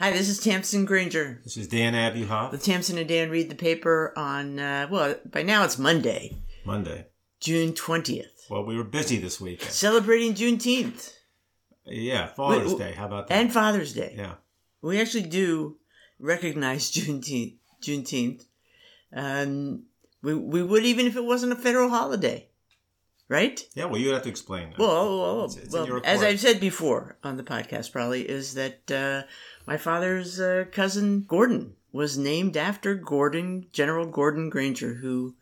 Hi, this is Tamsin Granger. This is Dan Abuhoff. The Tamsin and Dan read the paper on, uh, well, by now it's Monday, Monday. June 20th. Well, we were busy this weekend. Celebrating Juneteenth Yeah, Father's Wait, Day. How about that? and Father's Day. yeah. We actually do recognize Juneteenth. Juneteenth. Um, we, we would even if it wasn't a federal holiday, right? Yeah, well, you have to explain. that. Well, well, It's- it's well as. I've said before on the podcast, probably is that uh, my father's uh, cousin Gordon was named after Gordon General Gordon Granger, who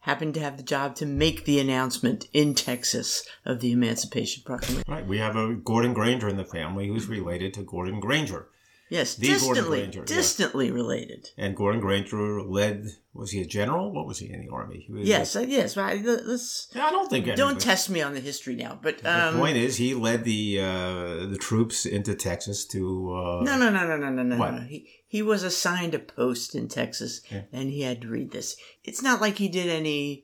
happened to have the job to make the announcement in Texas of the Emancipation Proclamation. Right, we have a Gordon Granger in the family who's related to Gordon Granger. Yes, The distantly, Granger, distantly related. And Gordon Granger led, was he a general? What was he in the army? He was Yes, uh, yes. I- Let's yeah, I don't think don't anybody- test me on the history now, but The um, point is, he led the uh, the troops into Texas to. Uh, No, no, no, no, no, no, no. No. He he was assigned a post in Texas, Yeah. and he had to read this. It's not like he did any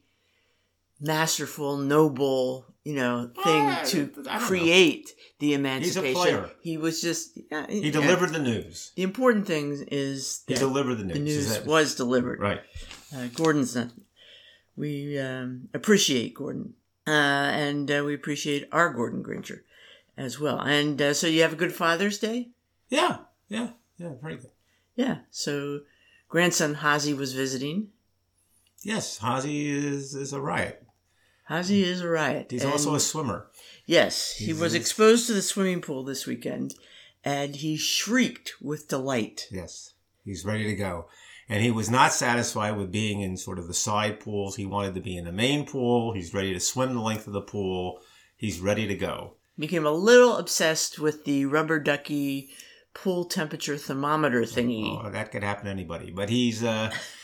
masterful, noble, you know, thing Ah, I to don't know. create the emancipation. player. He was just yeah, He yeah. delivered the news. The important thing is He delivered the news. the news that- was delivered. right. Uh, Gordon's not. We um, appreciate Gordon, uh, and uh, we appreciate our Gordon Granger as well. And uh, so you have a good Father's Day. Yeah, yeah, yeah. Very good. Yeah. So grandson Hazi was visiting. Yes, Hazi is is a riot. Hazi is a riot. He's And- also a swimmer. yes. He he's- was exposed to the swimming pool this weekend, and he shrieked with delight. Yes, he's ready to go. And he was not satisfied with being in sort of the side pools. He wanted to be in the main pool. He's ready to swim the length of the pool. He's ready to go. Became a little obsessed with the rubber ducky pool temperature thermometer thingy. Oh, that could happen to anybody. But he's, uh,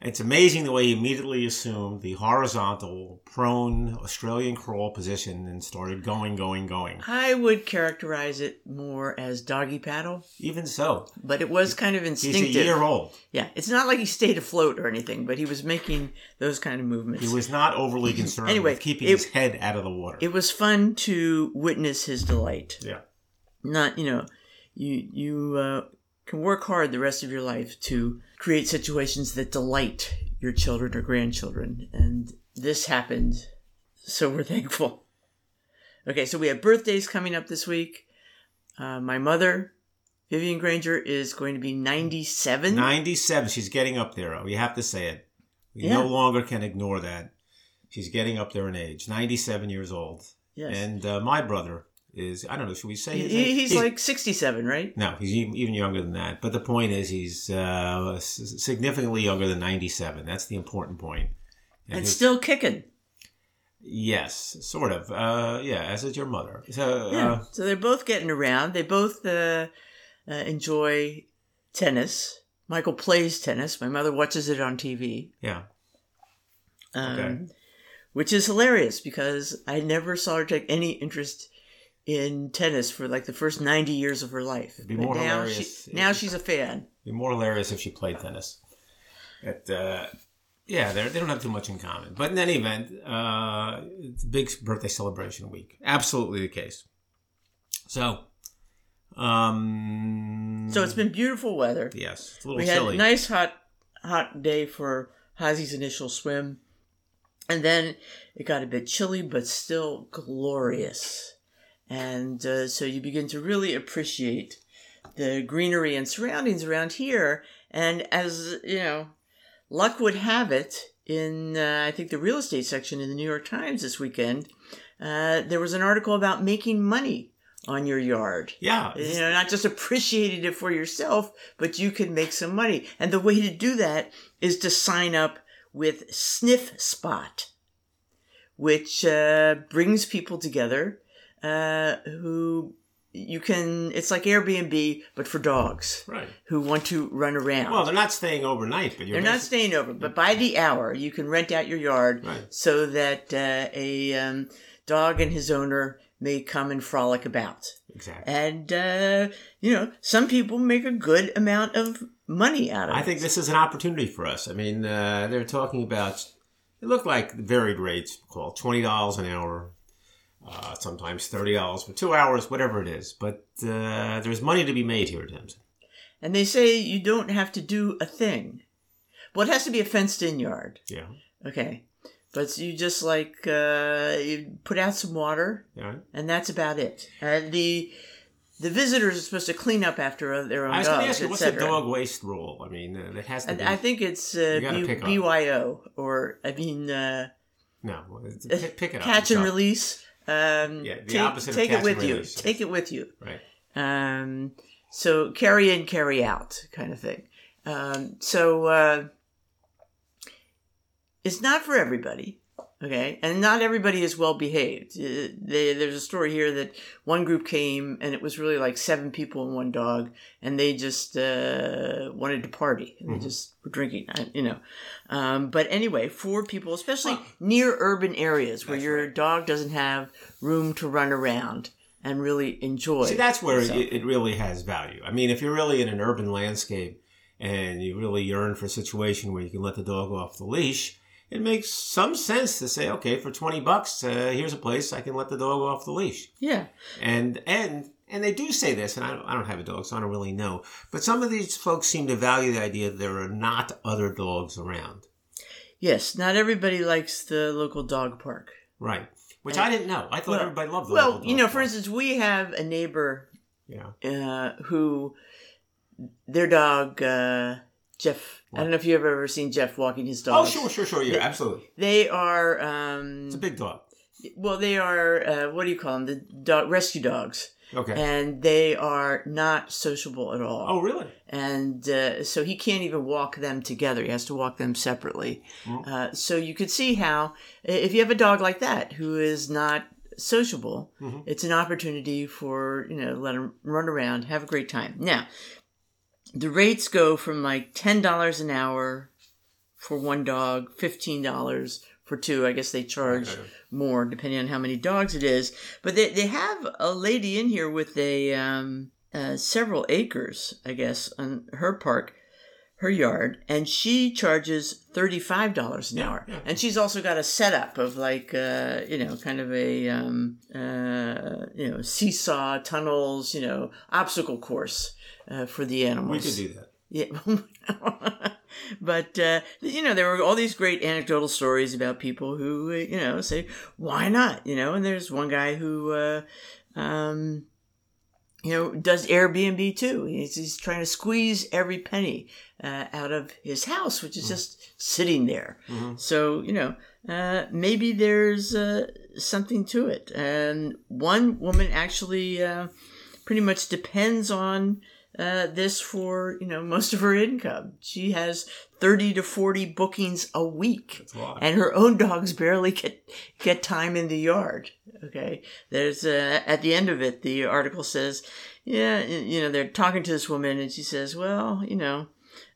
it's amazing the way he immediately assumed the horizontal, prone Australian crawl position and started going, going, going. I would characterize it more as doggy paddle, Even so, but it was kind of instinctive. he's a year old. Yeah, it's not like he stayed afloat or anything, but he was making those kind of movements. He was not overly concerned Anyway, with keeping it- his head out of the water. it was fun to witness his delight. yeah. not you know you you uh, can work hard the rest of your life to create situations that delight your children or grandchildren and this happened so we're thankful okay so we have birthdays coming up this week uh, my mother vivian granger is going to be 97 97. She's getting up there. We have to say it. We Yeah. no longer can ignore that. She's getting up there in age. 97 years old. yes And uh, my brother is, I don't know, should we say his He- age? he's like 67 right No, he's even younger than that. But the point is, he's uh, significantly younger than 97. That's the important point. and his- still kicking yes, sort of. Uh, yeah, as is your mother. So, Yeah. uh, so they're both getting around. They both uh, uh, enjoy tennis. Michael plays tennis. My mother watches it on TV, yeah. um, Okay. which is hilarious because I never saw her take any interest in tennis for like the first ninety years of her life. be But more now hilarious She, now she's a fan. It'd be more hilarious if she played tennis. But, uh, yeah, they're, they don't have too much in common. But in any event, uh, it's a big birthday celebration week. Absolutely the case. So, um, So it's been beautiful weather. yes, it's a little we had a nice hot hot day for Hazi's initial swim. And then it got a bit chilly, but still glorious. And uh, so you begin to really appreciate the greenery and surroundings around here. And as, you know, luck would have it, in uh, I think the real estate section in the New York Times this weekend, uh, there was an article about making money on your yard yeah, you know, not just appreciating it for yourself, but you can make some money. And the way to do that is to sign up with Sniffspot, which uh, brings people together uh, who you can, it's like Airbnb, but for dogs right. who want to run around. Well, they're not staying overnight, but you're They're not staying over, but by the hour, you can rent out your yard Right. so that uh, a um, dog and his owner may come and frolic about. exactly. And, uh, you know, some people make a good amount of money out of it. I think this is an opportunity for us. I mean, uh, they're talking about it looked like varied rates, called twenty dollars an hour, Uh, sometimes thirty dollars for two hours, whatever it is. But uh, there's money to be made here at Hempstead. And they say you don't have to do a thing. Well, it has to be a fenced in yard. Yeah, Okay. But you just like uh, you put out some water, yeah. and that's about it. And the the visitors are supposed to clean up after their own I was going to ask you, what's the dog waste rule? I mean, uh, it has to And be. I think it's uh, B- BYO, or I mean, uh, no, pick, pick it up. catch and yourself. release. Um, Yeah, the take, opposite take it with you. Take it with you. Right. Um, so carry in, carry out, kind of thing. Um, so uh, it's not for everybody, okay, and not everybody is well behaved. Uh, they, there's a story here that one group came and it was really like seven people and one dog, and they just uh, wanted to party. And Mm-hmm. They just were drinking, you know. Um, but anyway, four people, especially near urban areas where That's your right. dog doesn't have room to run around and really enjoy. See, that's where it, it really has value. I mean, if you're really in an urban landscape and you really yearn for a situation where you can let the dog off the leash, it makes some sense to say, okay, for 20 bucks, uh, here's a place I can let the dog off the leash. yeah. And, and, and they do say this, and I don't, I don't have a dog, so I don't really know. But some of these folks seem to value the idea that there are not other dogs around. Yes, not everybody likes the local dog park. Right. Which I didn't know. I thought Well- everybody loved the Well, you know, for instance, we have a neighbor Yeah. uh, who their dog uh, Jeff. I don't know if you've ever seen Jeff walking his Oh, dog. sure, sure, sure. Yeah, absolutely. They are um, It's a big dog. well, they are uh, what do you call them? The dog rescue dogs, Okay. and they are not sociable at all. oh, really? and uh, so he can't even walk them together. He has to walk them separately. Mm. Uh, so you could see how, if you have a dog like that who is not sociable, Mhm. it's an opportunity for you know let him run around, have a great time. Now, the rates go from like ten dollars an hour for one dog, fifteen dollars for two. I guess they charge Okay. more depending on how many dogs it is. But they they have a lady in here with a um, uh, several acres, I guess, on her park, her yard, and she charges thirty five dollars an Yeah, hour. yeah. And she's also got a setup of like uh, you know, kind of a um, uh, you know seesaw tunnels, you know, obstacle course uh, for the animals. We could do that. Yeah. but, uh, you know, there were all these great anecdotal stories about people who, you know, say, why not? You know, and there's one guy who, uh, um, you know, does Airbnb too. He's, he's trying to squeeze every penny uh, out of his house, which is just sitting there. Mhm. So, you know, uh, maybe there's uh, something to it. And one woman actually uh, pretty much depends on uh, this for, you know, most of her income. She has 30 to 40 bookings a week That's a lot. and her own dogs barely get get time in the yard. Okay, there's uh, at the end of it, the article says, yeah, you know, they're talking to this woman, and she says, well, you know,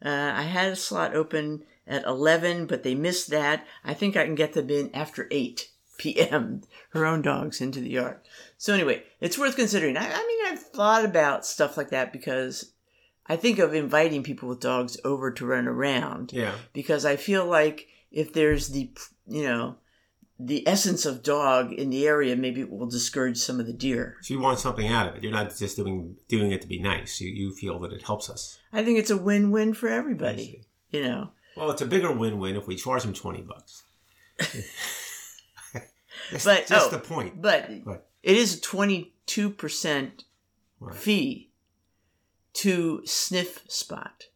uh, I had a slot open at eleven, but they missed that. I think I can get them in after eight p.m. Her own dogs into the yard. So anyway, it's worth considering. I, I mean, I've thought about stuff like that because I think of inviting people with dogs over to run around yeah. because I feel like if there's the you know the essence of dog in the area, maybe it will discourage some of the deer. So you want something out of it. You're not just doing doing it to be nice. You you feel that it helps us. I think it's a win-win for everybody. You know, Well, it's a bigger win-win if we charge them twenty bucks. that's, But- that's oh. the point. but Right. It is a twenty-two percent Right. fee to Sniffspot.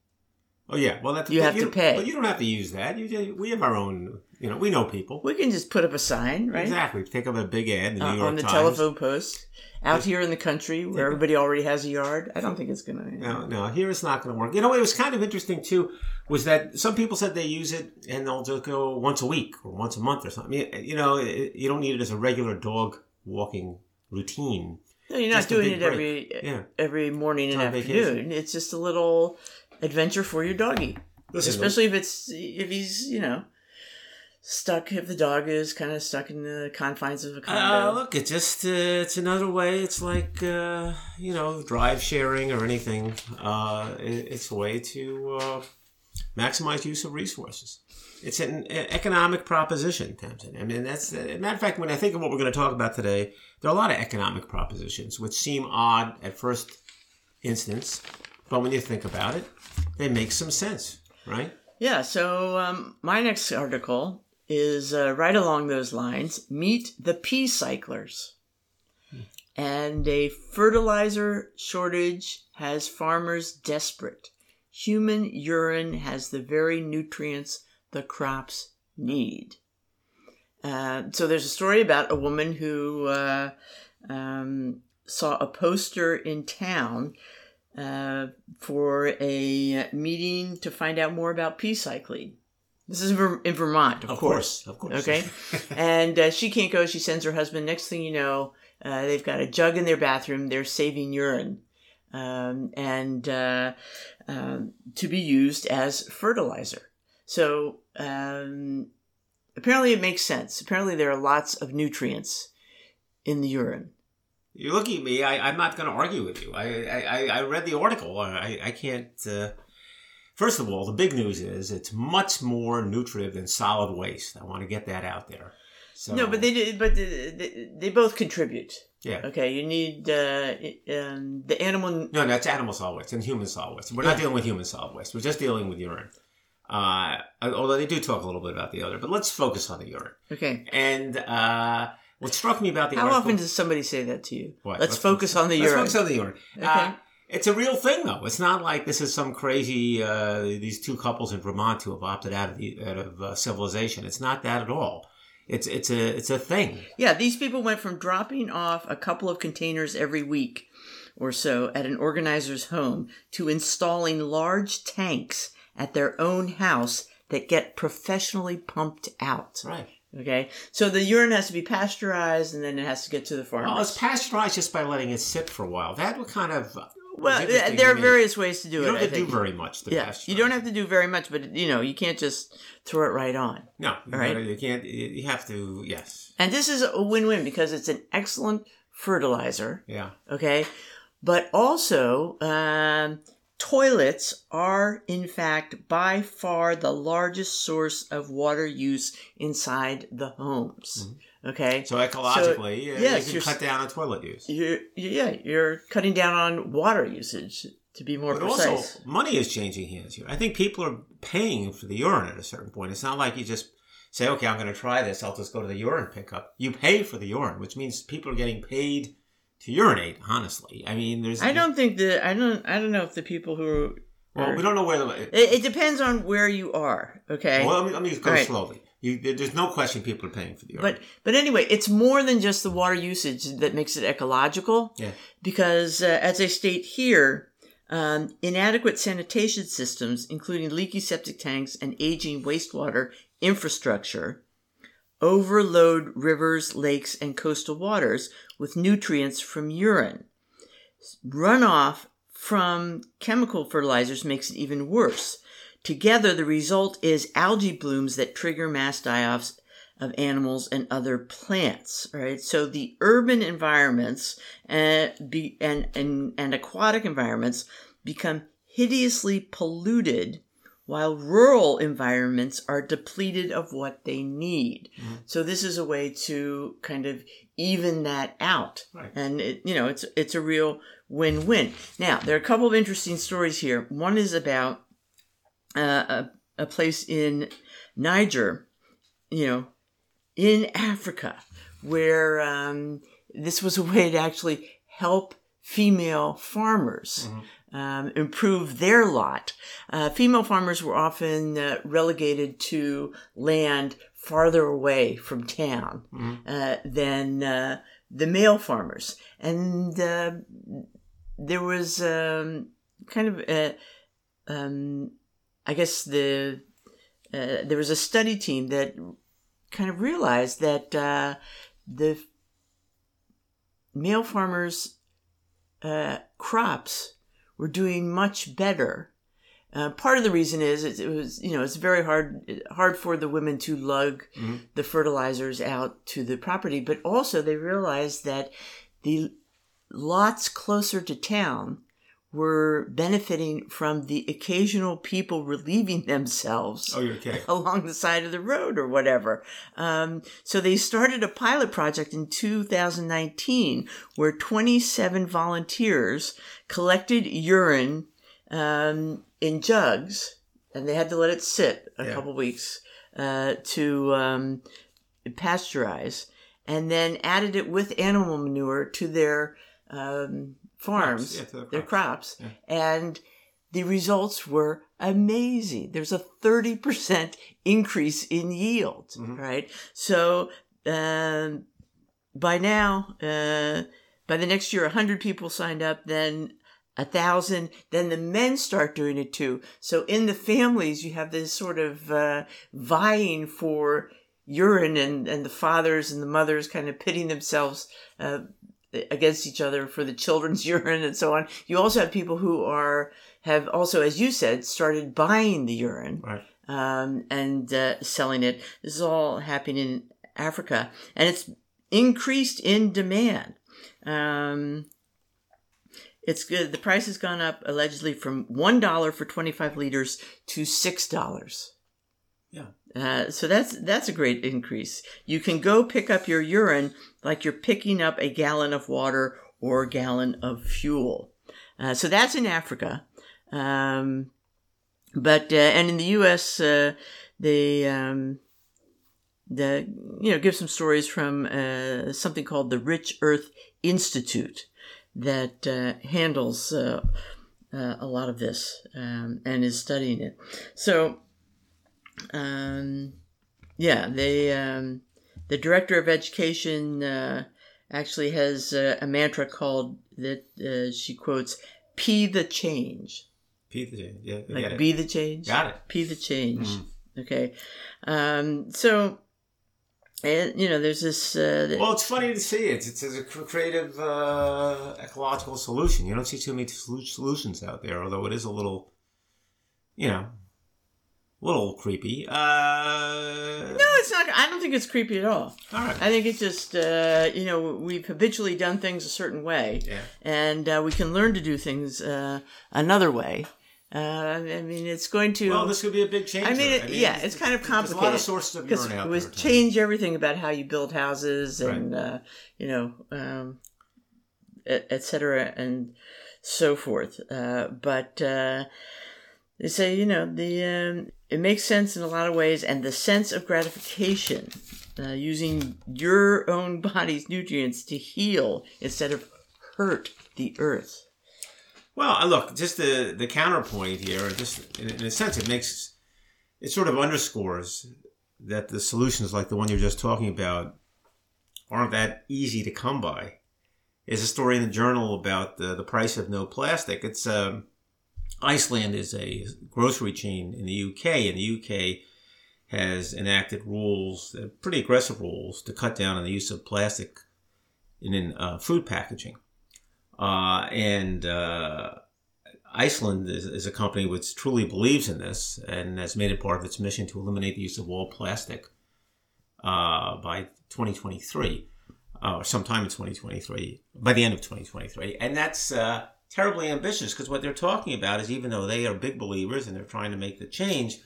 Oh yeah. Well, that's You have to pay. But you don't have to use that. You just, we have our own. You know, we know people. We can just put up a sign, right? Exactly. Take up a big ad in the New Uh, York on the Times. telephone post out Just- here in the country where everybody already has a yard. I don't think it's gonna. No, no, here it's not going to work. You know, it was kind of interesting too. Was that some people said they use it and they'll just go once a week or once a month or something. You- You know, you don't need it as a regular dog walking routine. No, you're not doing it every Yeah. every morning and afternoon. vacation. It's just a little adventure for your doggy. Listen, Especially if it's if he's you know stuck if the dog is kind of stuck in the confines of a Uh, condo. look, it just uh, it's another way. It's like uh, you know, drive sharing or anything. Uh, it, it's a way to uh, maximize use of resources. It's an economic proposition, Tamsin. I mean, that's a matter of fact. When I think of what we're going to talk about today, there are a lot of economic propositions which seem odd at first instance, but when you think about it, they make some sense, right? Yeah. So um, my next article is uh, right along those lines. Meet the pea cyclers. And a fertilizer shortage has farmers desperate. Human urine has the very nutrients the crops need. Uh, so there's a story about a woman who uh, um, saw a poster in town uh, for a meeting to find out more about pea cycling. This is in Vermont, of, of course. course. Of course. Okay. and uh, she can't go. She sends her husband. Next thing you know, uh, they've got a jug in their bathroom. They're saving urine. Um, and uh, um, to be used as fertilizer. So um, apparently it makes sense. Apparently there are lots of nutrients in the urine. You're looking at me. I, am not going to argue with you. I, I, I read the article. I, I can't. Uh... First of all, the big news is it's much more nutritive than solid waste. I want to get that out there. So, no, but they but they, they both contribute. Yeah. Okay. You need uh, um, the animal. No, that's animal solid waste and human solid waste. We're not dealing with human solid waste. We're just dealing with urine. Uh, although they do talk a little bit about the other, but let's focus on the urine. Okay. And uh, what struck me about the how article, often does somebody say that to you? What? Let's, let's focus on the let's urine. Let's focus on the urine. Okay. Uh, it's a real thing, though. It's not like this is some crazy uh, these two couples in Vermont who have opted out of the out of uh, civilization. It's not that at all. It's it's a it's a thing. Yeah, these people went from dropping off a couple of containers every week or so at an organizer's home to installing large tanks at their own house that get professionally pumped out. Right. Okay, so the urine has to be pasteurized, and then it has to get to the farmers. Well, it's pasteurized just by letting it sit for a while. That would kind of well, there are various ways to do you it. You don't have to do very much. yeah, you don't have to do very much, but you know you can't just throw it right on. No, you right? You can't. You have to. Yes. And this is a win-win because it's an excellent fertilizer. Yeah. Okay, but also um, toilets are in fact by far the largest source of water use inside the homes. Mm-hmm. Okay. So ecologically, so, yes, you can cut down on toilet use. You're, yeah, you're cutting down on water usage to be more but precise. also, money is changing hands here. I think people are paying for the urine at a certain point. It's not like you just say, "Okay, I'm going to try this. I'll just go to the urine pickup." You pay for the urine, which means people are getting paid to urinate. Honestly, I mean, there's. I don't think that I don't. I don't know if the people who. Well, we don't know where. The, it, it, depends on where you are. Okay. Well, let me, let me go right. slowly. You, there's no question people are paying for the But but anyway, it's more than just the water usage that makes it ecological. Yeah. Because uh, as I state here, um, inadequate sanitation systems, including leaky septic tanks and aging wastewater infrastructure, overload rivers, lakes, and coastal waters with nutrients from urine. Runoff from chemical fertilizers makes it even worse Together, the result is algae blooms that trigger mass die-offs of animals and other plants, right? So the urban environments and, uh, and, and, and aquatic environments become hideously polluted while rural environments are depleted of what they need. Mm-hmm. So this is a way to kind of even that out. Right. And it, you know, it's it's a real win-win. Now, there are a couple of interesting stories here. One is about uh, a, a place in Niger, you know, in Africa, where um, this was a way to actually help female farmers mm-hmm. Um, improve their lot. Uh, female farmers were often uh, relegated to land farther away from town mm-hmm. uh, than uh, the male farmers. And uh, there was um, kind of a, um, I guess the uh, there was a study team that kind of realized that uh, the male farmers' uh, crops were doing much better. Uh, part of the reason is it, was you know it's very hard hard for the women to lug mm-hmm. the fertilizers out to the property, but also they realized that the lots closer to town were benefiting from the occasional people relieving themselves Oh, kidding. along the side of the road or whatever. Um, so they started a pilot project in 2019 where 27 volunteers collected urine um, in jugs and they had to let it sit a Yeah. couple weeks uh, to um, pasteurize and then added it with animal manure to their um, farms, yeah, to their their crops, Yeah. and the results were amazing. There's a 30% increase in yield, Mhm. right? So, um, by now, uh, by the next year, 100 people signed up, then a thousand, then the men start doing it too. So in the families, you have this sort of uh, vying for urine and, and the fathers and the mothers kind of pitting themselves uh, against each other for the children's urine and so on. You also have people who are, have also, as you said, started buying the urine Right. um, and uh, selling it. This is all happening in Africa, and it's increased in demand. Um, it's good. The price has gone up allegedly from one dollar for twenty five liters to six dollars. Yeah. Uh, so that's that's a great increase. You can go pick up your urine like you're picking up a gallon of water or a gallon of fuel. Uh, so that's in Africa. Um, but uh, and in the U.S., uh, they um, the you know give some stories from uh, something called the Rich Earth Institute that uh, handles a lot of this um, and is studying it. So, um, yeah, they um, the director of education uh, actually has uh, a mantra called that uh, she quotes "P the change." Pete, yeah, yeah, like get it. be the change Got it. P the change Mhm. okay um so and you know there's this uh th- Well, it's funny to see it. It's, it's a creative uh, ecological solution. You don't see too many solutions out there, although it is a little, you know, a little creepy. Uh, no it's not i don't think it's creepy at all all right. i think it's just uh you know we've habitually done things a certain way Yeah. and uh, we can learn to do things uh another way uh i mean it's going to Well, this could be a big change. I mean, it, yeah, it's kind of There's a lot complicated. of sources of urine out it was there. Change everything about how you build houses and uh, you know um, et, et and so forth uh, but uh, they say you know the um, it makes sense in a lot of ways and the sense of gratification uh, using your own body's nutrients to heal instead of hurt the earth Well, uh, look, just the the counterpoint here, just in, in a sense, it makes it sort of underscores that the solutions like the one you're just talking about aren't that easy to come by. There's a story in the journal about the, the price of no plastic. It's um, Iceland is a grocery chain in the UK, and the UK has enacted rules, uh, pretty aggressive rules, to cut down on the use of plastic in, uh, food packaging. Uh, and uh, Iceland is, is a company which truly believes in this and has made it part of its mission to eliminate the use of all plastic uh, by 2023, uh, or sometime in 2023, by the end of 2023. And that's terribly ambitious because what they're talking about is even though they are big believers and they're trying to make the change,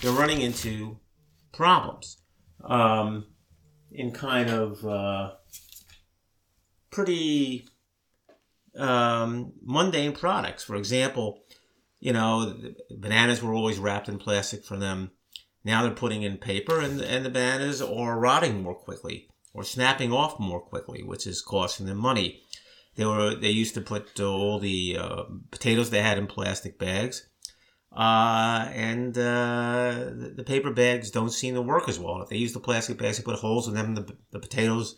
they're running into problems um, in kind of uh, pretty um, mundane products. For example, you know, bananas were always wrapped in plastic for them. Now they're putting in paper, and and the bananas are rotting more quickly or snapping off more quickly, which is costing them money. They were they used to put uh, all the uh, potatoes they had in plastic bags, uh, and uh, the, the paper bags don't seem to work as well. If they use the plastic bags, they put holes in them, the, the potatoes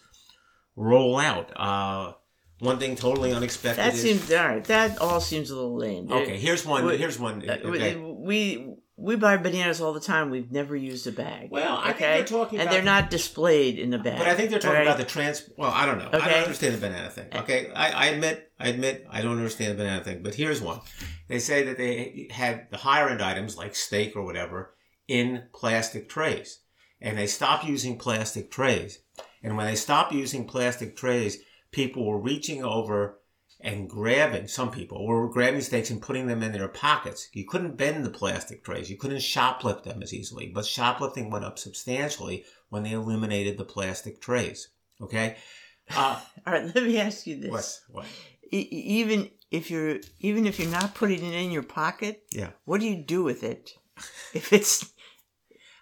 roll out. Uh, one thing totally unexpected. that is, seems all right that all seems a little lame okay. Here's one. we- here's one. Okay. we we buy bananas all the time. We've never used a bag. Well, I think okay, they're talking and they're the- not displayed in a bag. But I think they're talking all about the trans. Well, I don't know. I don't understand the banana thing. Okay, I, I admit, I admit, I don't understand the banana thing. But here's one: they say that they had the higher end items like steak or whatever in plastic trays, and they stopped using plastic trays. And when they stopped using plastic trays, people were reaching over and grabbing some people were grabbing steaks and putting them in their pockets. You couldn't bend the plastic trays. You couldn't shoplift them as easily. But shoplifting went up substantially when they eliminated the plastic trays. Okay. Uh, All right, let me ask you this. what? What? E- even if you're even if you're not putting it in your pocket, Yeah. what do you do with it? If it's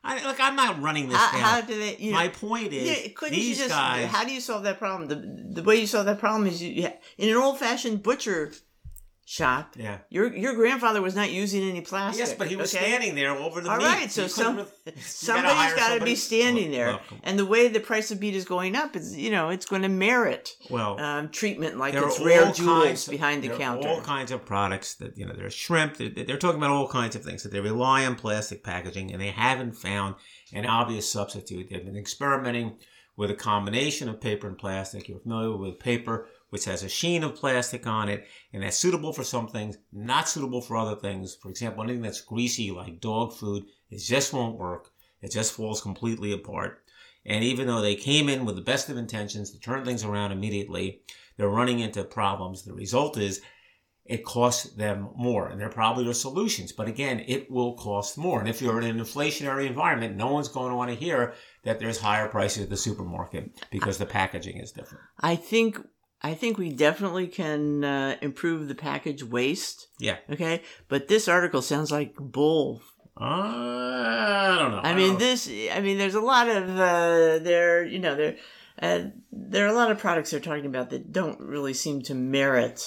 I, look, I'm not running this how, down. how do they? You know, My point is, yeah, couldn't you these just? guys. How do you solve that problem? The the way you solve that problem is you in an old fashioned butcher shop. yeah. Your your grandfather was not using any plastic. Yes, but he was okay? standing there over the All meat. right, so some couldn't- you gotta somebody's got to be standing there, and the way the price of meat is going up is you know it's going to merit well, um, treatment like it's rare jewels of- behind the counter. all kinds of products that you know. There's shrimp. They're, they're talking about all kinds of things that they rely on plastic packaging, and they haven't found an obvious substitute. They've been experimenting with a combination of paper and plastic. You're familiar with paper, which has a sheen of plastic on it, and that's suitable for some things, not suitable for other things. For example, anything that's greasy like dog food, it just won't work. It just falls completely apart. And even though they came in with the best of intentions to turn things around immediately, they're running into problems. The result is it costs them more. And there probably are solutions, but again, it will cost more. And if you're in an inflationary environment, no one's going to want to hear that there's higher prices at the supermarket because the packaging is different. I think I think we definitely can uh, improve the package waste. Yeah. Okay, but this article sounds like bull. Uh, I don't know. I mean, don't- this. I mean, there's a lot of uh, there. You know, there. Uh, there are a lot of products they're talking about that don't really seem to merit.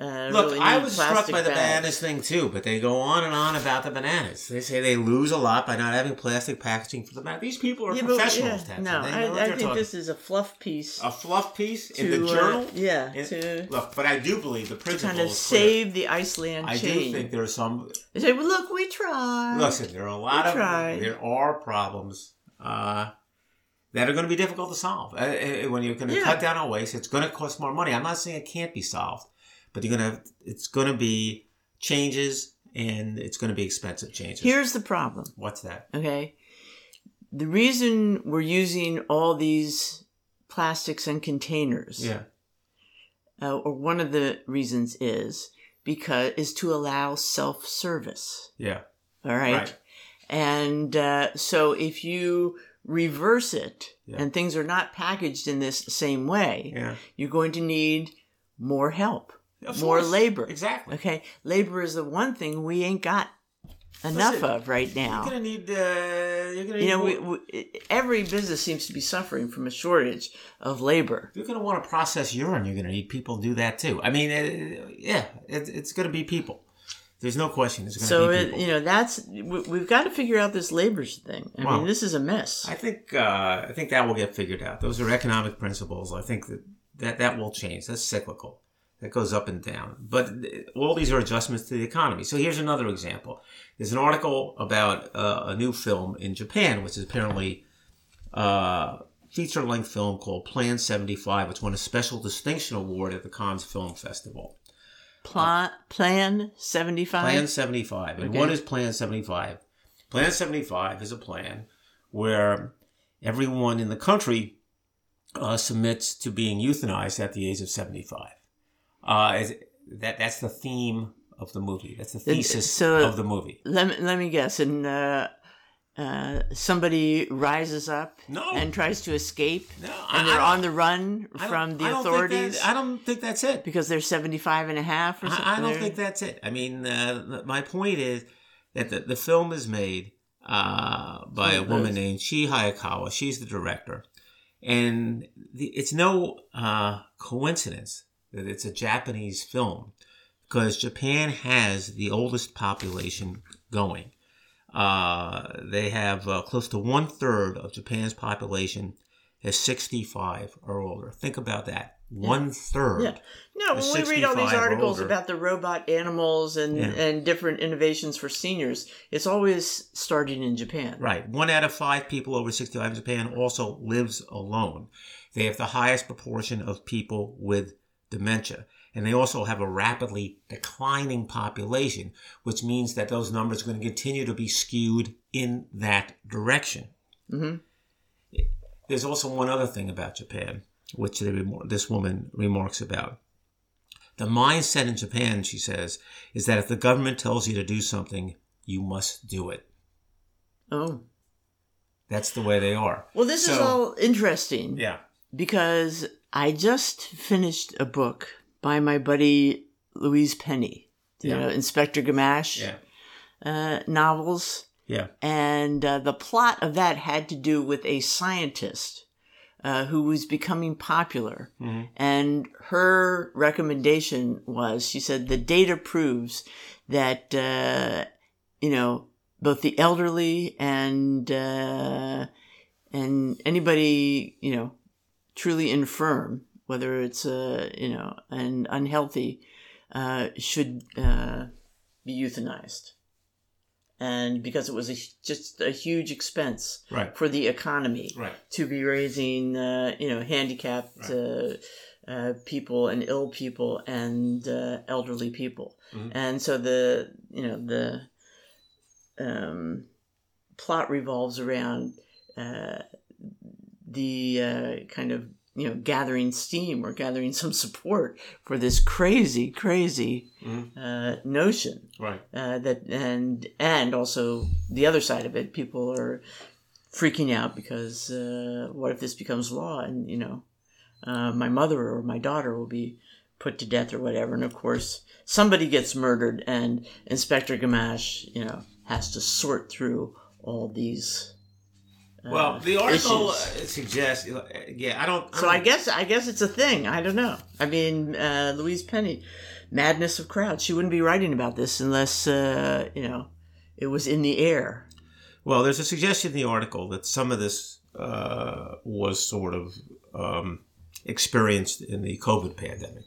Uh, Look, really I was struck by the bags. bananas thing too, but they go on and on about the bananas. They say they lose a lot by not having plastic packaging for the bananas. These people are Yeah, but, professionals, yeah, no, I, I think talking- this is a fluff piece a fluff piece to in the uh, journal. yeah, In- to look, but I do believe the principle kind of clear. save the Iceland I do think there are some. they say, "Well, look, we tried." Listen, there are a lot We of tried. there are problems uh, that are going to be difficult to solve. Uh, uh, when you're going to Yeah. cut down on waste, it's going to cost more money. I'm not saying it can't be solved, but you're to. have It's going to be changes, and it's going to be expensive changes. Here's the problem. What's that? Okay. The reason we're using all these plastics and containers, Yeah. uh, or one of the reasons is because is to allow self-service. Yeah. All right. Right. And uh, so if you reverse it Yeah. and things are not packaged in this same way, Yeah. you're going to need more help, Of more course. labor. Exactly. Okay. Labor is the one thing we ain't got enough Listen, of right now. You're going to need. Uh, you're going to. You know, we, we, every business seems to be suffering from a shortage of labor. You're going to want to process urine, you're going to need people to do that too. I mean, uh, yeah, it, it's going to be people. There's no question. To So be it, you know, that's we, we've got to figure out this labor thing. I Well, mean, this is a mess. I think uh, I think that will get figured out. Those are economic principles. I think that that, that will change. That's cyclical. That goes up and down. But uh, all these are adjustments to the economy. So here's another example. There's an article about uh, a new film in Japan, which is apparently a feature length film called Plan 75, which won a special distinction award at the Cannes Film Festival. Pla- plan seventy five. Plan 75. And Okay. what is Plan 75? Plan 75 is a plan where everyone in the country uh, submits to being euthanized at the age of 75. Uh, is, that, that's the theme of the movie. That's the thesis so- of the movie. Let me, let me guess. And uh, uh, somebody rises up No. and tries to escape, No, and they're on the run from the I authorities that- I don't think that's it. because they're 75 and a half or something. I, I don't think that's it. I mean, uh, my point is that the, the film is made uh, by a Oh, woman nice. named Chie Hayakawa. She's the director. And the, it's no uh, coincidence that it's a Japanese film because Japan has the oldest population going. Uh, they have uh, close to one third of Japan's population is 65 or older. Think about that. One third. Yeah. No, when we read all these articles about the robot animals and, Yeah. and different innovations for seniors, it's always starting in Japan. Right. One out of five people over 65 in Japan also lives alone. They have the highest proportion of people with dementia. And they also have a rapidly declining population, which means that those numbers are going to continue to be skewed in that direction. hmm There's also one other thing about Japan, which remor- this woman remarks about. The mindset in Japan, she says, is that if the government tells you to do something, you must do it. Oh. That's the way they are. Well, this is all interesting. Yeah. because I just finished a book by my buddy Louise Penny, you Yeah. know, Inspector Gamache Yeah. uh, novels. Yeah. And uh, the plot of that had to do with a scientist uh, who was becoming popular. Mhm. And her recommendation was she said, the data proves that, uh, you know, both the elderly and, uh, and anybody, you know, truly infirm, whether it's, uh, you know, and unhealthy, uh, should, uh, be euthanized. And because it was a, just a huge expense Right. for the economy Right. to be raising, uh, you know, handicapped uh, uh, people and ill people and uh, elderly people. Mhm. And so the, you know, the um, plot revolves around uh, the uh, kind of, you know, gathering steam or gathering some support for this crazy, crazy Mhm. uh, notion Right. uh, that and and also the other side of it, people are freaking out because uh, what if this becomes law and you know uh, my mother or my daughter will be put to death or whatever, and of course somebody gets murdered and Inspector Gamache you know has to sort through all these. Uh, Well, the article uh, issues. suggests, yeah, I don't. So I guess I guess it's a thing. I don't know. I mean, uh, Louise Penny, madness of crowds. She wouldn't be writing about this unless uh, you know it was in the air. Well, there's a suggestion in the article that some of this uh, was sort of um, experienced in the COVID pandemic.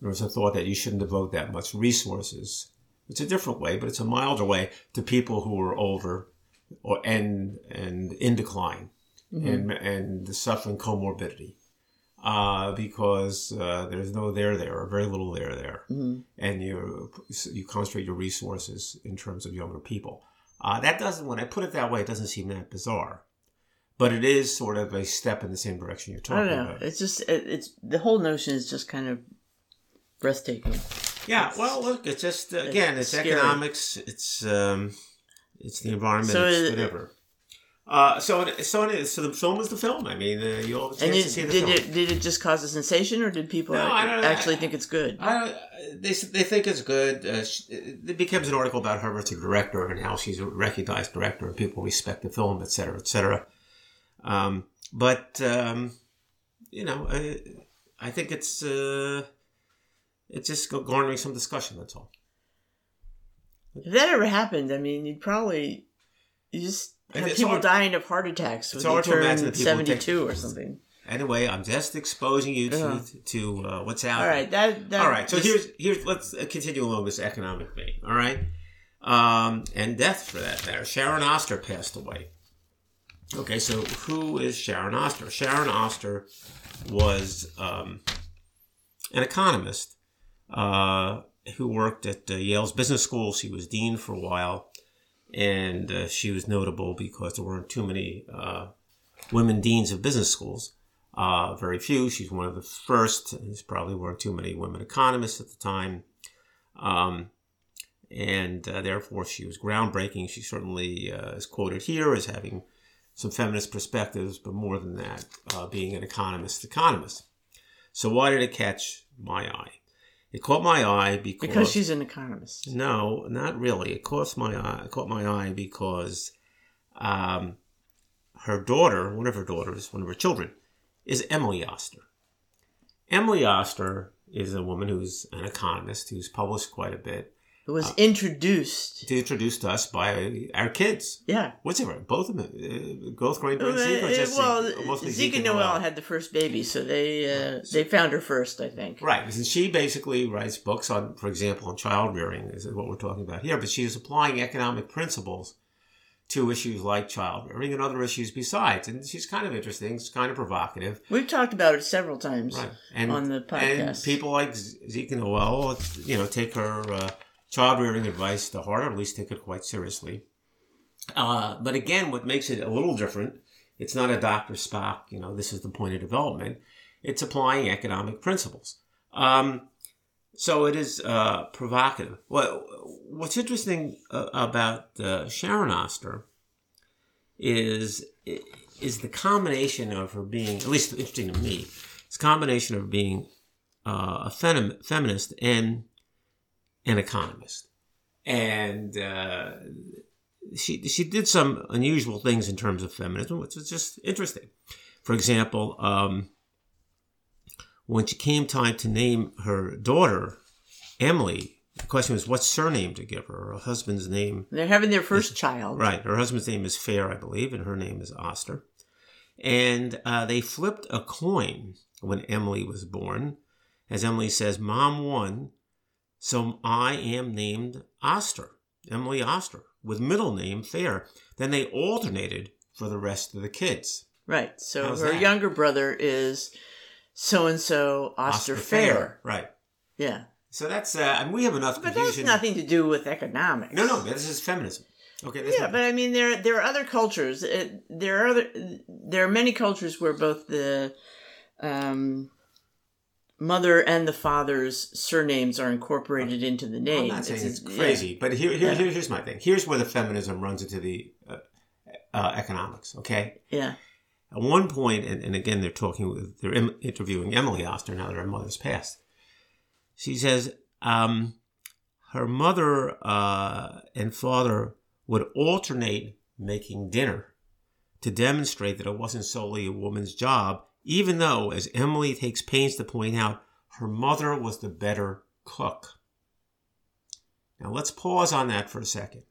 There was a thought that you shouldn't devote that much resources. It's a different way, but it's a milder way to people who are older or and and in decline and and suffering comorbidity. Uh, because uh, there's no there there or very little there there, Mhm. and you you concentrate your resources in terms of younger people. Uh, that doesn't, when I put it that way, it doesn't seem that bizarre. But it is sort of a step in the same direction you're I talking don't know. about. It's just it, it's the whole notion is just kind of breathtaking. Yeah, well, look, it's just, again, it's scary. economics, it's um, it's the environment, So it's it- whatever. Uh, so, it, so, it is, so the film is the film. I mean, uh, you all have And it, to see the did film. it did it just cause a sensation, or did people No, I actually think it's good? I, they, they think it's good. Uh, sh- it becomes an article about her as a director and how she's a recognized director and people respect the film, et cetera, et cetera. Um, but, um, you know, I, I think it's uh, it's just garnering some discussion, that's all. If that ever happened, I mean, you'd probably you just have it's people hard- dying of heart attacks when it's they hard to imagine turn seventy-two or something. Anyway, I'm just exposing you to, Yeah. to uh, what's out All right, that, that All right, so just- here's here's let's uh, continue along this economic vein. All right, um, and death for that matter. Sharon Oster passed away. Okay, so who is Sharon Oster? Sharon Oster was um, an economist uh, who worked at uh, Yale's business school. She was dean for a while, and uh, she was notable because there weren't too many uh, women deans of business schools. Uh, very few. She's one of the first. There's probably weren't too many women economists at the time. Um, and uh, therefore, she was groundbreaking. She certainly is quoted here as having some feminist perspectives, but more than that, being an economist economist. So, why did it catch my eye? It caught my eye because, because she's an economist. no, not really. It caught my eye. It caught my eye because um, her daughter, one of her daughters, one of her children, is Emily Oster. Emily Oster is a woman who's an economist who's published quite a bit. It was introduced. to Introduced to us by our kids. Yeah. What's it? Both of them, uh, both Granger and Uh, Zeke, or just well, Zeke? Zeke and Noel? Noel had the first baby, so they uh, they found her first, I think. Right, because she basically writes books on, for example, on child rearing, is what we're talking about here, but she's applying economic principles to issues like child rearing and other issues besides. And she's kind of interesting, it's kind of provocative. We've talked about it several times Right. And, on the and podcast. people like Zeke and Noel, you know, take her uh, child rearing advice the heart, or at least take it quite seriously. Uh, but again, what makes it a little different, it's not a Dr. Spock, you know, this is the point of development. It's applying economic principles. Um, So it is uh, provocative. What What's interesting uh, about uh, Sharon Oster is is the combination of her being, at least interesting to me, it's combination of being uh, a fem- feminist and an economist, and uh, she she did some unusual things in terms of feminism, which was just interesting. For example, um, when she came time to name her daughter Emily, the question was what surname to give her. Her husband's name. They're having their first child. Right. Her husband's name is Fair, I believe, and her name is Oster. And uh, they flipped a coin when Emily was born. As Emily says, Mom won, so I am named Oster, Emily Oster, with middle name Fair. Then they alternated for the rest of the kids. Right. So How's her that? younger brother is so and so Oster Fair. Right. Yeah. So that's, uh, I mean, we have enough But that's confusion. nothing to do with economics. No, no, this is feminism. Okay, Yeah, but I mean, there there are other cultures. It, there are other there are many cultures where both the um, mother and the father's surnames are incorporated into the name. I'm not saying it's, yeah. crazy, but here, here, Yeah. here- here's my thing. Here's where the feminism runs into the uh, uh, economics. Okay, Yeah, at one point, and, and again, they're talking with, they're im- interviewing Emily Oster now that her mother's passed. She says um, her mother uh, and father would alternate making dinner to demonstrate that it wasn't solely a woman's job, even though, as Emily takes pains to point out, her mother was the better cook. Now let's pause on that for a second.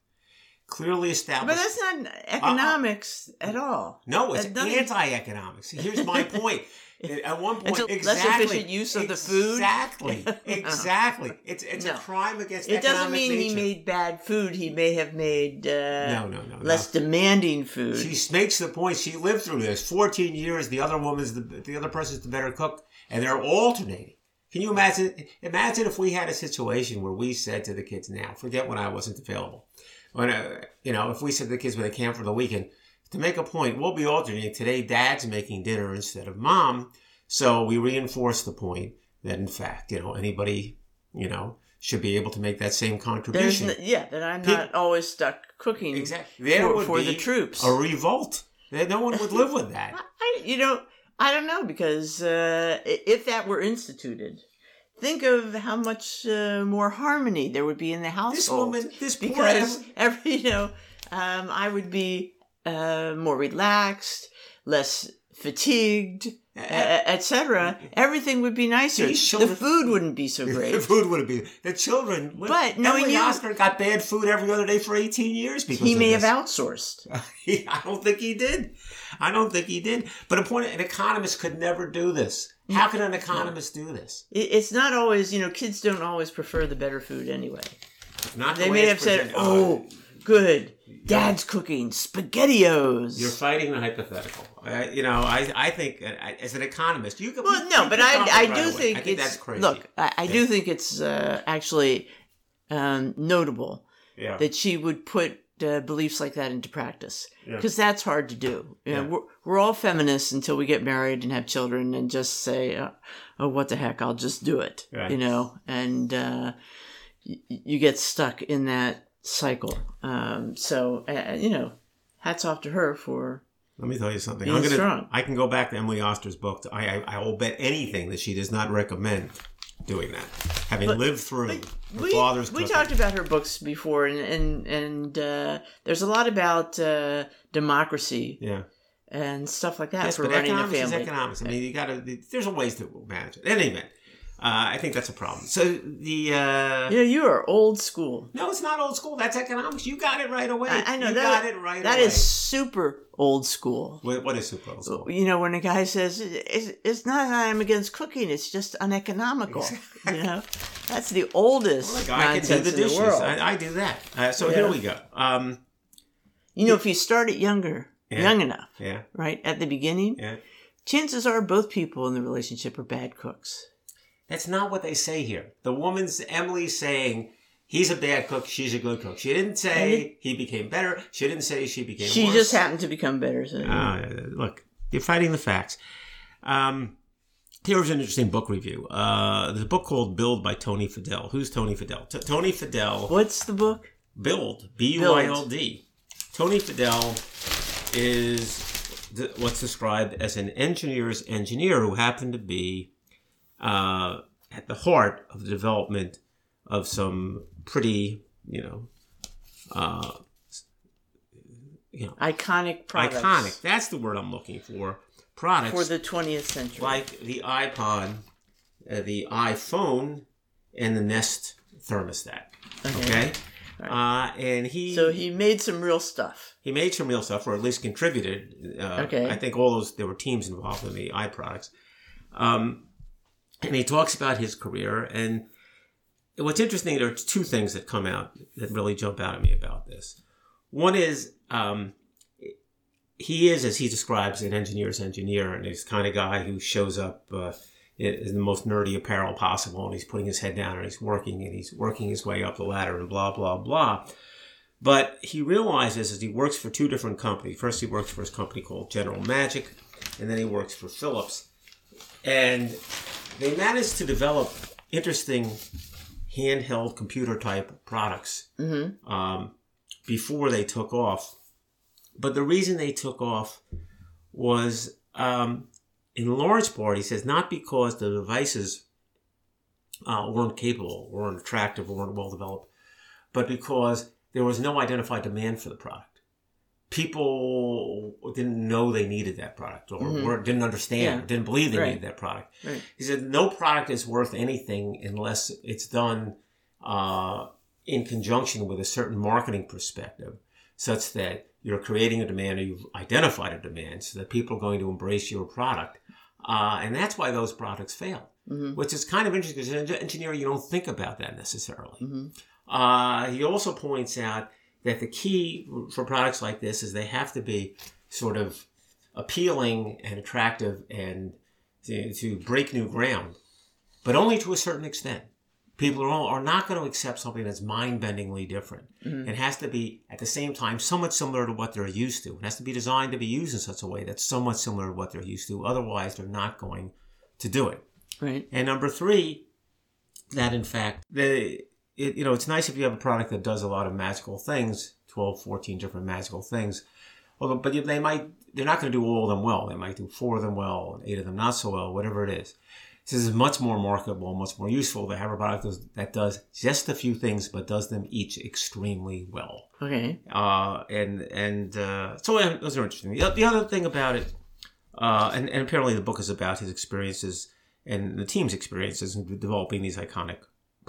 Clearly established. but that's not economics uh, uh, at all. No, it's anti-economics. Here's my point. At one point, It's a less exactly, efficient use of the food? Exactly, uh-huh. exactly. It's it's No. a crime against. Economics. It doesn't mean he made bad food. He may have made uh, No, no, no, less demanding food. She makes the point. She lived through this. Fourteen years. The other woman's the the other person's the better cook, and they're alternating. Can you imagine? Imagine if we had a situation where we said to the kids, "Now, forget when I wasn't available." When uh, you know, if we said to the kids when they came for the weekend, to make a point, we'll be alternating. Today, Dad's making dinner instead of Mom, so we reinforce the point that in fact, you know, anybody, you know, should be able to make that same contribution. yeah, that I'm not always stuck cooking Exactly. There for, would for be the troops. a revolt. No one would live with that. I, you know, I don't know because uh, if that were instituted, think of how much uh, more harmony there would be in the household. This woman, this because every you know, um, I would be uh, more relaxed, less fatigued, uh, etc. Everything would be nicer. These The food wouldn't be so great. the food wouldn't be the children. But knowing Emily you- Oster got bad food every other day for eighteen years because He may this. have outsourced. I don't think he did. I don't think he did. But a point, an economist could never do this. How can an economist do this? It's not always, you know, kids don't always prefer the better food anyway. Not the They way may have said, presented. "Oh, good, Dad's cooking spaghettios." You're fighting the hypothetical. I, you know, I, I think uh, I- as an economist, you can. well, you no, can but I, I do think, I think it's that's crazy. look. I, I Yeah. do think it's uh, actually um, notable yeah, that she would put uh, beliefs like that into practice Yeah. because that's hard to do. You know, Yeah. we're, we're all feminists until we get married and have children and just say, uh, "Oh, what the heck? I'll just do it." You know, and uh, y- you get stuck in that cycle. Um, so, uh, you know, hats off to her for Let me tell you something. I'm gonna. strong. I can go back to Emily Oster's book. I, I I will bet anything that she does not recommend doing that. Having But- lived through her we, father's we cooking. talked about her books before and and, and uh, there's a lot about uh, democracy Yeah. and stuff like that Yes, for but running a economics is economics. I mean, you got to. There's a ways to manage it. In any event, uh, I think that's a problem. So the. Uh, yeah you are old school No, it's not old school. That's economics. You got it right away. I, I know you that got it right That away. is super old school What, what is super old school? you know when a guy says it's, it's not that i'm against cooking it's just uneconomical you know that's the oldest Well, like, I can do the in the dishes. I, I do that. Uh, so Yeah. here we go. Um, you know if you start it younger Yeah. young enough yeah, right at the beginning yeah. chances are both people in the relationship are bad cooks That's not what they say here. The woman's Emily saying he's a bad cook, she's a good cook. She didn't say he became better. She didn't say she became she worse. just happened to become better so Uh, look, you're fighting the facts. Um, here's an interesting book review. Uh, there's a book called Build by Tony Fadell. Who's Tony Fadell? T- Tony Fadell. What's the book? Build. B U I L D. Tony Fadell is th- what's described as an engineer's engineer who happened to be uh, at the heart of the development of some pretty, you know, uh, you know, Iconic products. iconic. That's the word I'm looking for. Products For the 20th century. like the iPod, uh, the iPhone, and the Nest thermostat. Okay. Uh, and he so he made some real stuff. he made some real stuff, or at least contributed. Uh, Okay. I think all those there were teams involved in the iProducts. Um, and he talks about his career. And what's interesting, there are two things that come out that really jump out at me about this. One is um, he is, as he describes, an engineer's engineer, and he's kind of guy who shows up uh, in in the most nerdy apparel possible, and he's putting his head down and he's working and he's working his way up the ladder and blah blah blah. But he realizes as he works for two different companies. First, he works for his company called General Magic, and then he works for Philips. And they managed to develop interesting handheld computer type products um, before they took off. But the reason they took off was, um, in large part, he says, not because the devices uh, weren't capable, weren't attractive, weren't well developed, but because there was no identified demand for the product. People didn't know they needed that product or weren't- didn't understand, Yeah. didn't believe they Right. needed that product. Right. He said, no product is worth anything unless it's done uh, in conjunction with a certain marketing perspective, such that you're creating a demand or you've identified a demand so that people are going to embrace your product. Uh, and that's why those products fail, which is kind of interesting because as an engineer, you don't think about that necessarily. Uh, he also points out that the key for products like this is they have to be sort of appealing and attractive and to, to break new ground, but only to a certain extent. People are, all, are not going to accept something that's mind-bendingly different. Mm-hmm. It has to be at the same time somewhat similar to what they're used to. It has to be designed to be used in such a way that's somewhat similar to what they're used to. Otherwise, they're not going to do it. Right. And number three, that in fact, the it, you know, it's nice if you have a product that does a lot of magical things, 12, 14 different magical things. Although, but they might, they're not going to do all of them well. They might do four of them well, eight of them not so well, whatever it is. This is much more marketable, much more useful to have a product that does- just a few things, but does them each extremely well. Okay. Uh, and and uh, so those are interesting. The, the other thing about it, uh, and, and apparently the book is about his experiences and the team's experiences in developing these iconic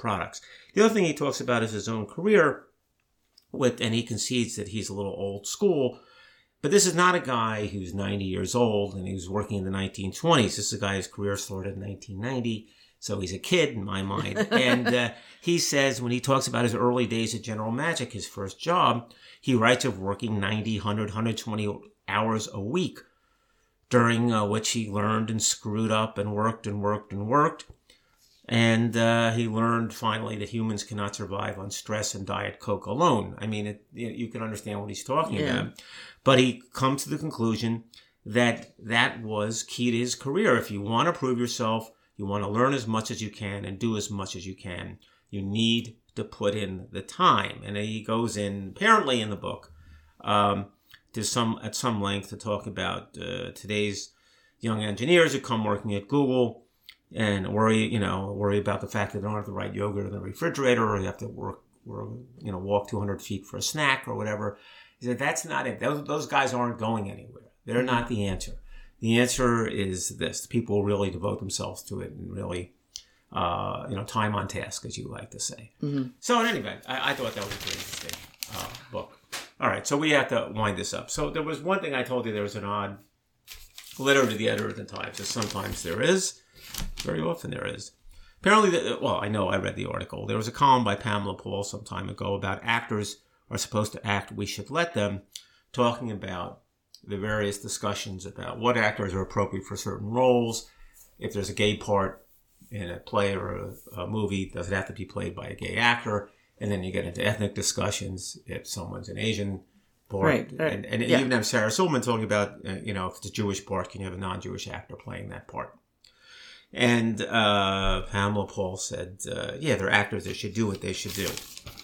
products. The other thing he talks about is his own career with, and he concedes that he's a little old school. But this is not a guy who's 90 years old and he was working in the 1920s. This is a guy whose career started in 1990. So he's a kid in my mind. and uh, he says when he talks about his early days at General Magic, his first job, he writes of working 90, 100, 120 hours a week, during uh, which he learned and screwed up and worked and worked and worked. And uh, he learned finally that humans cannot survive on stress and Diet Coke alone. I mean, it, you you can understand what he's talking Yeah. about. But he comes to the conclusion that that was key to his career. If you want to prove yourself, you want to learn as much as you can and do as much as you can, you need to put in the time. And he goes in, apparently in the book, um, to some at some length to talk about uh, today's young engineers who come working at Google and worry, you know, worry about the fact that they don't have the right yogurt in the refrigerator, or you have to work, or you know, walk 200 feet for a snack or whatever. He said that's not it. Those, those guys aren't going anywhere. They're not the answer. The answer is this: people really devote themselves to it and really, uh, you know, time on task, as you like to say. So, in any event, I, I thought that was a pretty interesting uh, book. All right, so we have to wind this up. So there was one thing I told you there was an odd letter to the editor at the Times, as sometimes there is. Very often there is. Apparently, the, well, I know I read the article. There was a column by Pamela Paul some time ago about actors are supposed to act, we should let them, talking about the various discussions about what actors are appropriate for certain roles. If there's a gay part in a play or a, a movie, does it have to be played by a gay actor? And then you get into ethnic discussions. If someone's an Asian part, Right, right. and, and Yeah. even have Sarah Silverman talking about, uh, you know, if it's a Jewish part, can you have a non-Jewish actor playing that part? And uh, Pamela Paul said, uh, "Yeah, they're actors. They should do what they should do,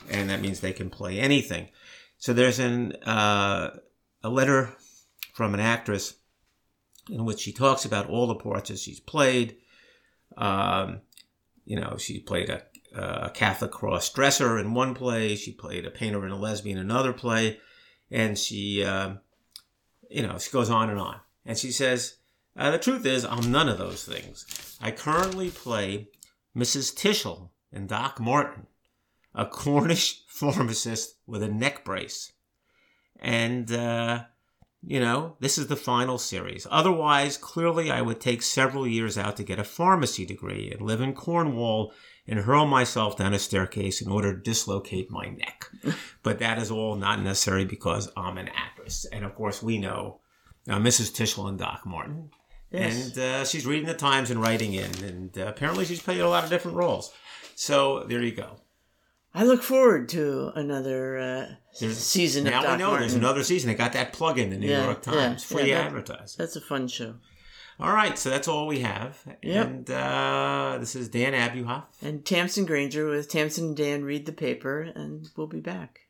and that means they can play anything." So there's an uh, a letter from an actress in which she talks about all the parts that she's played. Um, you know, she played a, a Catholic cross dresser in one play. She played a painter and a lesbian in another play, and she, um, you know, she goes on and on. And she says, uh, "The truth is, I'm none of those things. I currently play Mrs. Tishell in Doc Martin, a Cornish pharmacist with a neck brace, and." Uh, you know, this is the final series. Otherwise, clearly, I would take several years out to get a pharmacy degree and live in Cornwall and hurl myself down a staircase in order to dislocate my neck. but that is all not necessary because I'm an actress. And of course, we know uh, Mrs. Tishell and Doc Martin. Yes. And uh, she's reading the Times and writing in. And uh, apparently, she's played a lot of different roles. So there you go. I look forward to another uh, season. Now of Doc we know Martin. there's another season. They got that plug in the New Yeah, York Times, yeah, free yeah, that- advertising. That's a fun show. All right, so that's all we have. Yep. And uh, this is Dan Abuhoff. And Tamsin Granger with Tamsin and Dan read the paper, and we'll be back.